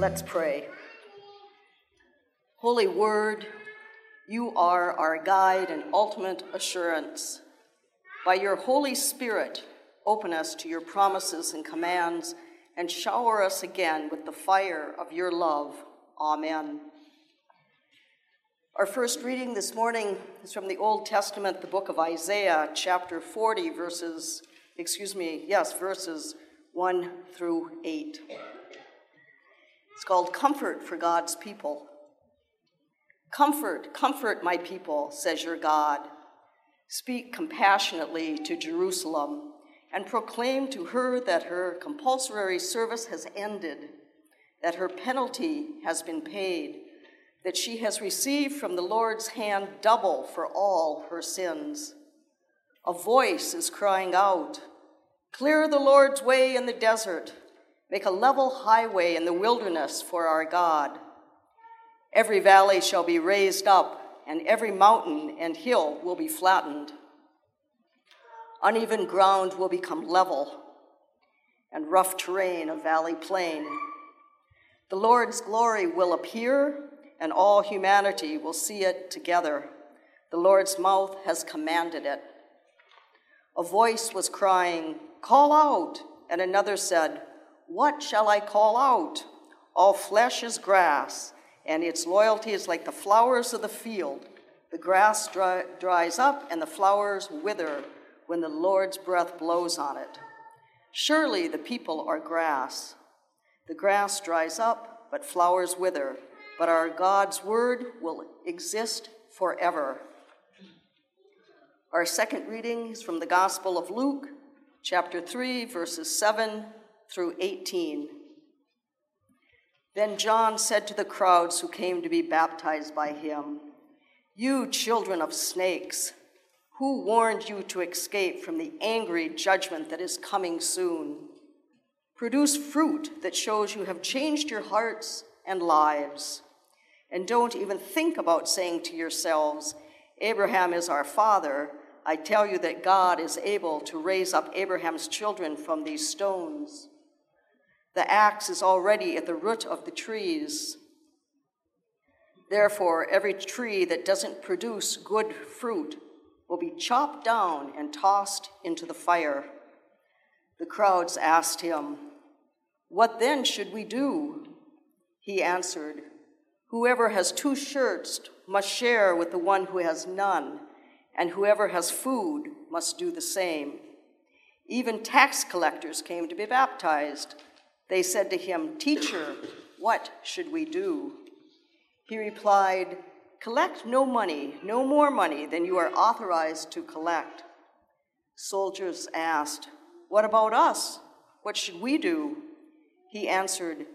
Let's pray. Holy Word, you are our guide and ultimate assurance. By your Holy Spirit, open us to your promises and commands and shower us again with the fire of your love. Amen. Our first reading this morning is from the Old Testament, the book of Isaiah, chapter 40, verses, excuse me, yes, verses 1 through 8. It's called Comfort for God's People. Comfort, comfort my people, says your God. Speak compassionately to Jerusalem and proclaim to her that her compulsory service has ended, that her penalty has been paid, that she has received from the Lord's hand double for all her sins. A voice is crying out Clear the Lord's way in the desert, make a level highway in the wilderness for our God. Every valley shall be raised up, and every mountain and hill will be flattened. Uneven ground will become level, and rough terrain a valley plain. The Lord's glory will appear, and all humanity will see it together. The Lord's mouth has commanded it. A voice was crying, Call out! And another said, What shall I call out? All flesh is grass and its loyalty is like the flowers of the field. The grass dry, dries up and the flowers wither when the Lord's breath blows on it. Surely the people are grass. The grass dries up, but flowers wither, but our God's word will exist forever. Our second reading is from the Gospel of Luke, chapter 3, verses 7 through 18. Then John said to the crowds who came to be baptized by him, You children of snakes, who warned you to escape from the angry judgment that is coming soon? Produce fruit that shows you have changed your hearts and lives. And don't even think about saying to yourselves, Abraham is our father. I tell you that God is able to raise up Abraham's children from these stones. The axe is already at the root of the trees. Therefore, every tree that doesn't produce good fruit will be chopped down and tossed into the fire. The crowds asked him, What then should we do? He answered, Whoever has two shirts must share with the one who has none, and whoever has food must do the same. Even tax collectors came to be baptized. They said to him, Teacher, what should we do? He replied, Collect no money, no more money than you are authorized to collect. Soldiers asked, What about us? What should we do? He answered,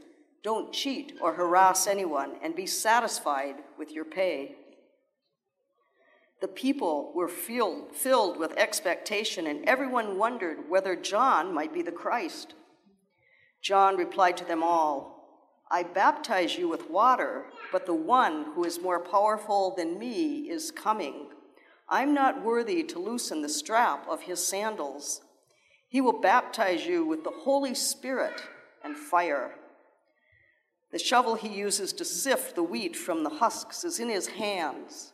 Don't cheat or harass anyone, and be satisfied with your pay. The people were filled, filled with expectation, and everyone wondered whether John might be the Christ. John replied to them all, I baptize you with water, but the one who is more powerful than me is coming. I'm not worthy to loosen the strap of his sandals. He will baptize you with the Holy Spirit and fire. The shovel he uses to sift the wheat from the husks is in his hands.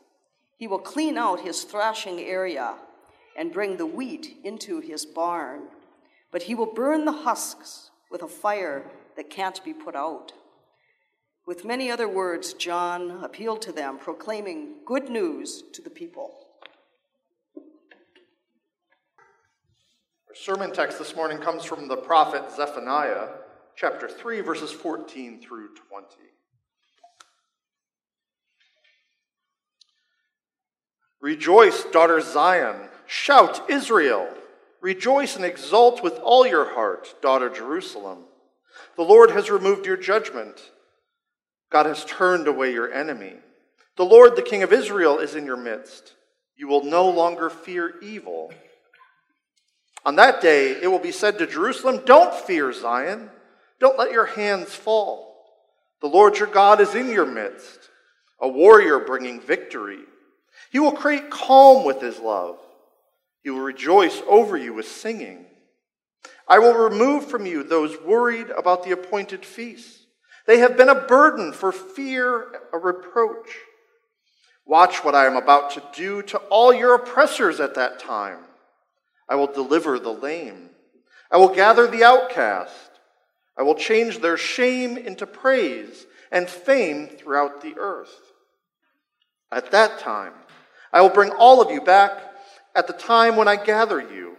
He will clean out his thrashing area and bring the wheat into his barn, but he will burn the husks with a fire that can't be put out. With many other words, John appealed to them, proclaiming good news to the people. Our sermon text this morning comes from the prophet Zephaniah, chapter 3, verses 14 through 20. Rejoice, daughter Zion. Shout, Israel. Rejoice and exult with all your heart, daughter Jerusalem. The Lord has removed your judgment. God has turned away your enemy. The Lord, the King of Israel, is in your midst. You will no longer fear evil. On that day, it will be said to Jerusalem, Don't fear Zion. Don't let your hands fall. The Lord your God is in your midst, a warrior bringing victory. He will create calm with his love. He will rejoice over you with singing. I will remove from you those worried about the appointed feasts. They have been a burden for fear, a reproach. Watch what I am about to do to all your oppressors at that time. I will deliver the lame. I will gather the outcast. I will change their shame into praise and fame throughout the earth. At that time, I will bring all of you back at the time when I gather you.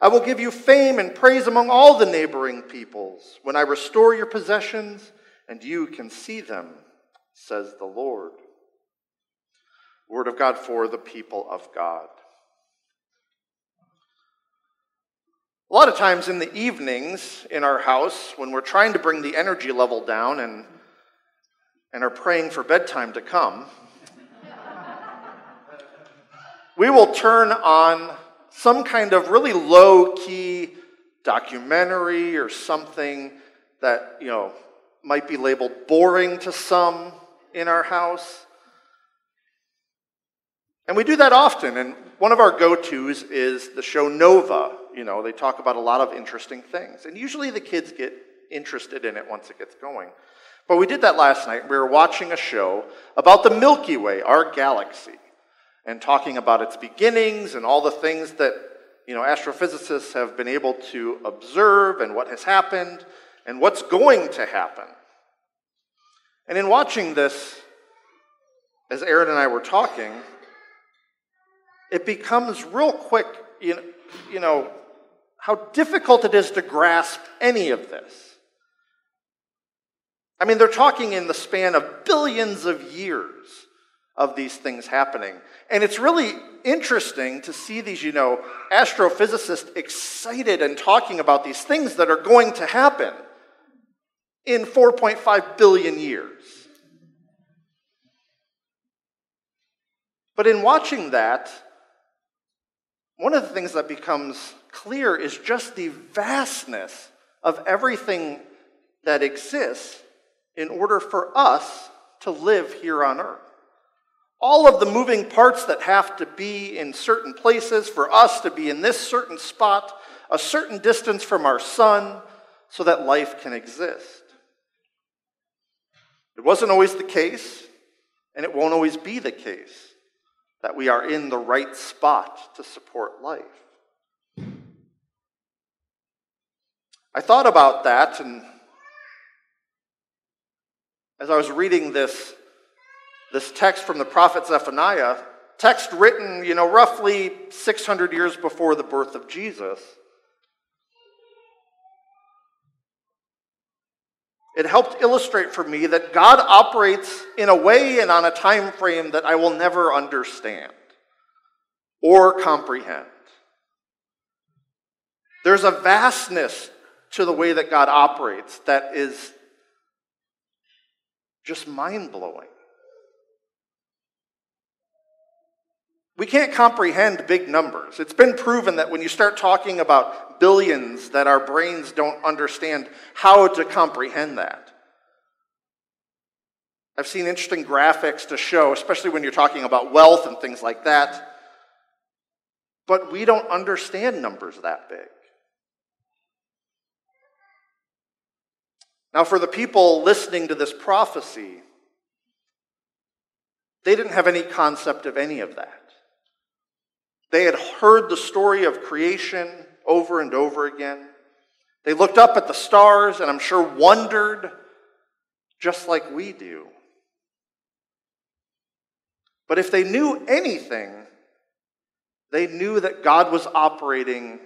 I will give you fame and praise among all the neighboring peoples when I restore your possessions and you can see them, says the Lord. Word of God for the people of God. A lot of times in the evenings in our house, when we're trying to bring the energy level down and, and are praying for bedtime to come, we will turn on some kind of really low key documentary or something that, you know, might be labeled boring to some in our house. And we do that often. And one of our go tos is the show Nova. You know, they talk about a lot of interesting things. And usually the kids get interested in it once it gets going. But we did that last night. We were watching a show about the Milky Way, our galaxy, and talking about its beginnings and all the things that, you know, astrophysicists have been able to observe and what has happened and what's going to happen. And in watching this, as Aaron and I were talking, it becomes real quick, you know, you know, how difficult it is to grasp any of this. I mean, they're talking in the span of billions of years of these things happening. And it's really interesting to see these, you know, astrophysicists excited and talking about these things that are going to happen in 4.5 billion years. But in watching that, one of the things that becomes clear is just the vastness of everything that exists in order for us to live here on earth. All of the moving parts that have to be in certain places for us to be in this certain spot, a certain distance from our sun, so that life can exist. It wasn't always the case, and it won't always be the case that we are in the right spot to support life. I thought about that, and as I was reading this, this text from the prophet Zephaniah, text written, you know, roughly 600 years before the birth of Jesus. It helped illustrate for me that God operates in a way and on a time frame that I will never understand or comprehend. There's a vastness to the way that God operates that is just mind blowing. We can't comprehend big numbers. It's been proven that when you start talking about billions, that our brains don't understand how to comprehend that. I've seen interesting graphics to show, especially when you're talking about wealth and things like that. But we don't understand numbers that big. Now, for the people listening to this prophecy, they didn't have any concept of any of that. They had heard the story of creation over and over again. They looked up at the stars and I'm sure wondered, just like we do. But if they knew anything, they knew that God was operating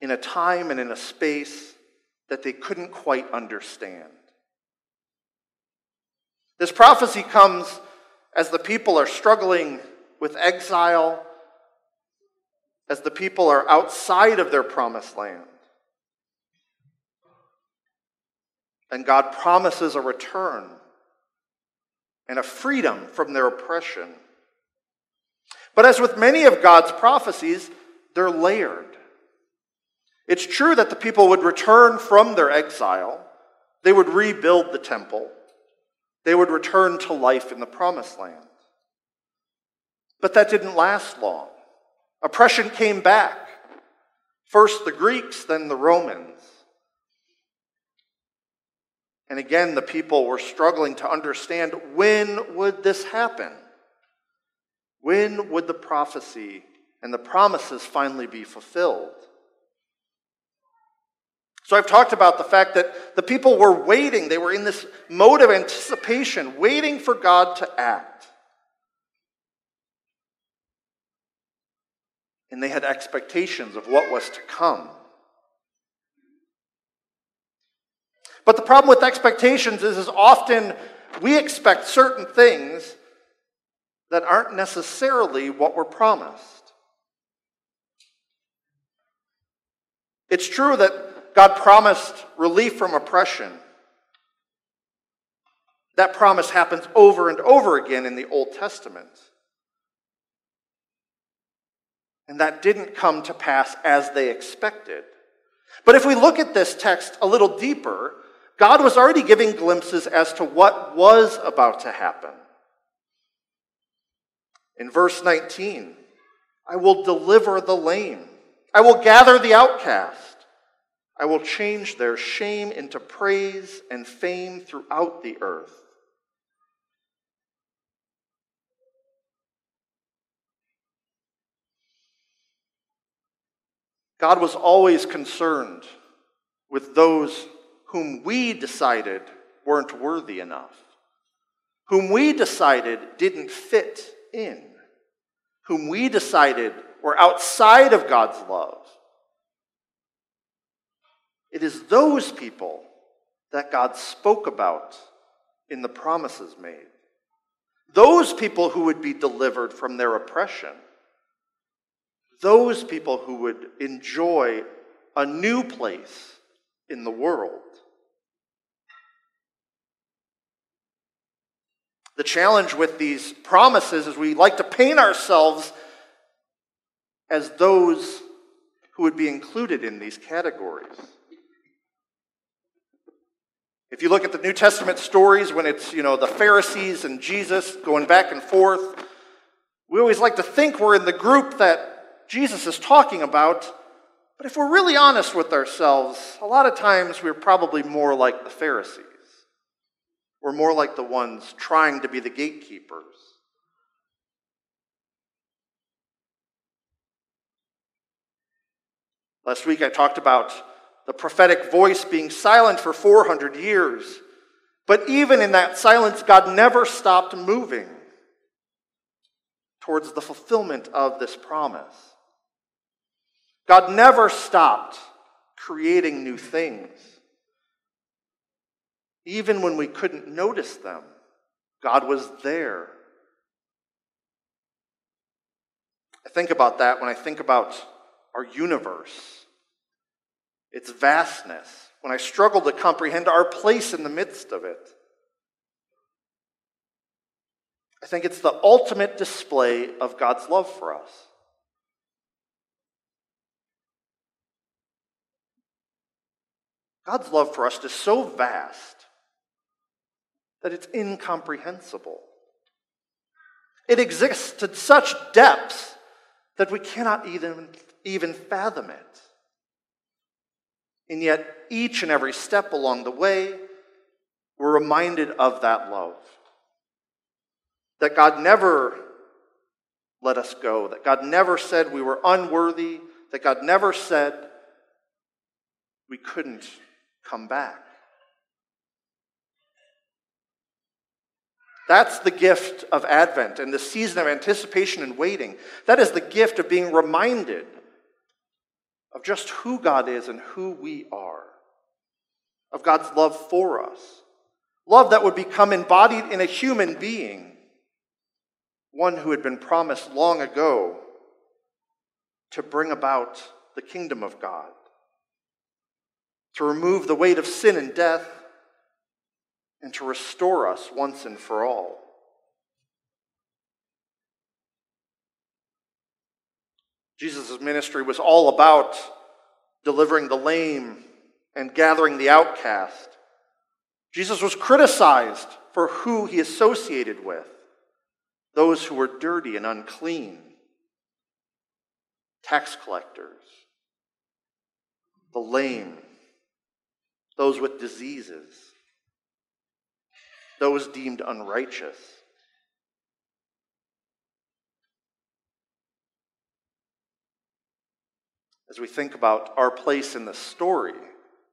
in a time and in a space that they couldn't quite understand. This prophecy comes as the people are struggling with exile as the people are outside of their promised land. And God promises a return and a freedom from their oppression. But as with many of God's prophecies, they're layered. It's true that the people would return from their exile, they would rebuild the temple, they would return to life in the promised land. But that didn't last long. Oppression came back. First the Greeks, then the Romans. And again, the people were struggling to understand when would this happen? When would the prophecy and the promises finally be fulfilled? So I've talked about the fact that the people were waiting. They were in this mode of anticipation, waiting for God to act. And they had expectations of what was to come. But the problem with expectations is, is often we expect certain things that aren't necessarily what we're promised. It's true that God promised relief from oppression. That promise happens over and over again in the Old Testament. And that didn't come to pass as they expected. But if we look at this text a little deeper, God was already giving glimpses as to what was about to happen. In verse 19, I will deliver the lame, I will gather the outcast, I will change their shame into praise and fame throughout the earth. God was always concerned with those whom we decided weren't worthy enough, whom we decided didn't fit in, whom we decided were outside of God's love. It is those people that God spoke about in the promises made. Those people who would be delivered from their oppression. Those people who would enjoy a new place in the world. The challenge with these promises is we like to paint ourselves as those who would be included in these categories. If you look at the New Testament stories when it's, you know, the Pharisees and Jesus going back and forth, we always like to think we're in the group that Jesus is talking about. But if we're really honest with ourselves, a lot of times we're probably more like the Pharisees. We're more like the ones trying to be the gatekeepers. Last week I talked about the prophetic voice being silent for 400 years. But even in that silence, God never stopped moving towards the fulfillment of this promise. God never stopped creating new things. Even when we couldn't notice them, God was there. I think about that when I think about our universe, its vastness, when I struggle to comprehend our place in the midst of it. I think it's the ultimate display of God's love for us. God's love for us is so vast that it's incomprehensible. It exists to such depths that we cannot even, even fathom it. And yet, each and every step along the way, we're reminded of that love. That God never let us go, that God never said we were unworthy, that God never said we couldn't come back. That's the gift of Advent and the season of anticipation and waiting. That is the gift of being reminded of just who God is and who we are, of God's love for us. Love that would become embodied in a human being, one who had been promised long ago to bring about the kingdom of God, to remove the weight of sin and death and to restore us once and for all. Jesus' ministry was all about delivering the lame and gathering the outcast. Jesus was criticized for who he associated with those who were dirty and unclean, tax collectors, the lame, those with diseases those deemed unrighteous. As we think about our place in the story,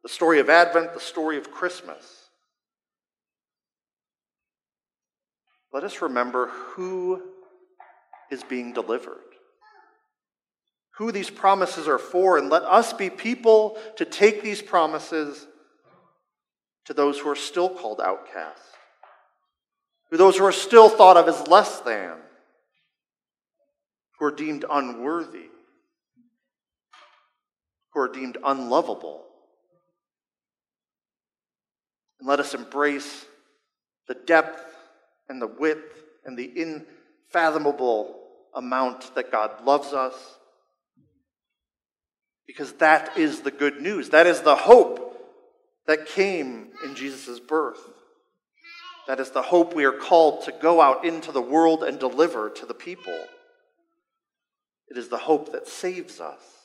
the story of Advent, the story of Christmas, let us remember who is being delivered, who these promises are for, and let us be people to take these promises to those who are still called outcasts, to those who are still thought of as less than, who are deemed unworthy, who are deemed unlovable. And let us embrace the depth and the width and the unfathomable amount that God loves us. Because that is the good news. That is the hope that came in Jesus' birth. That is the hope we are called to go out into the world and deliver to the people. It is the hope that saves us.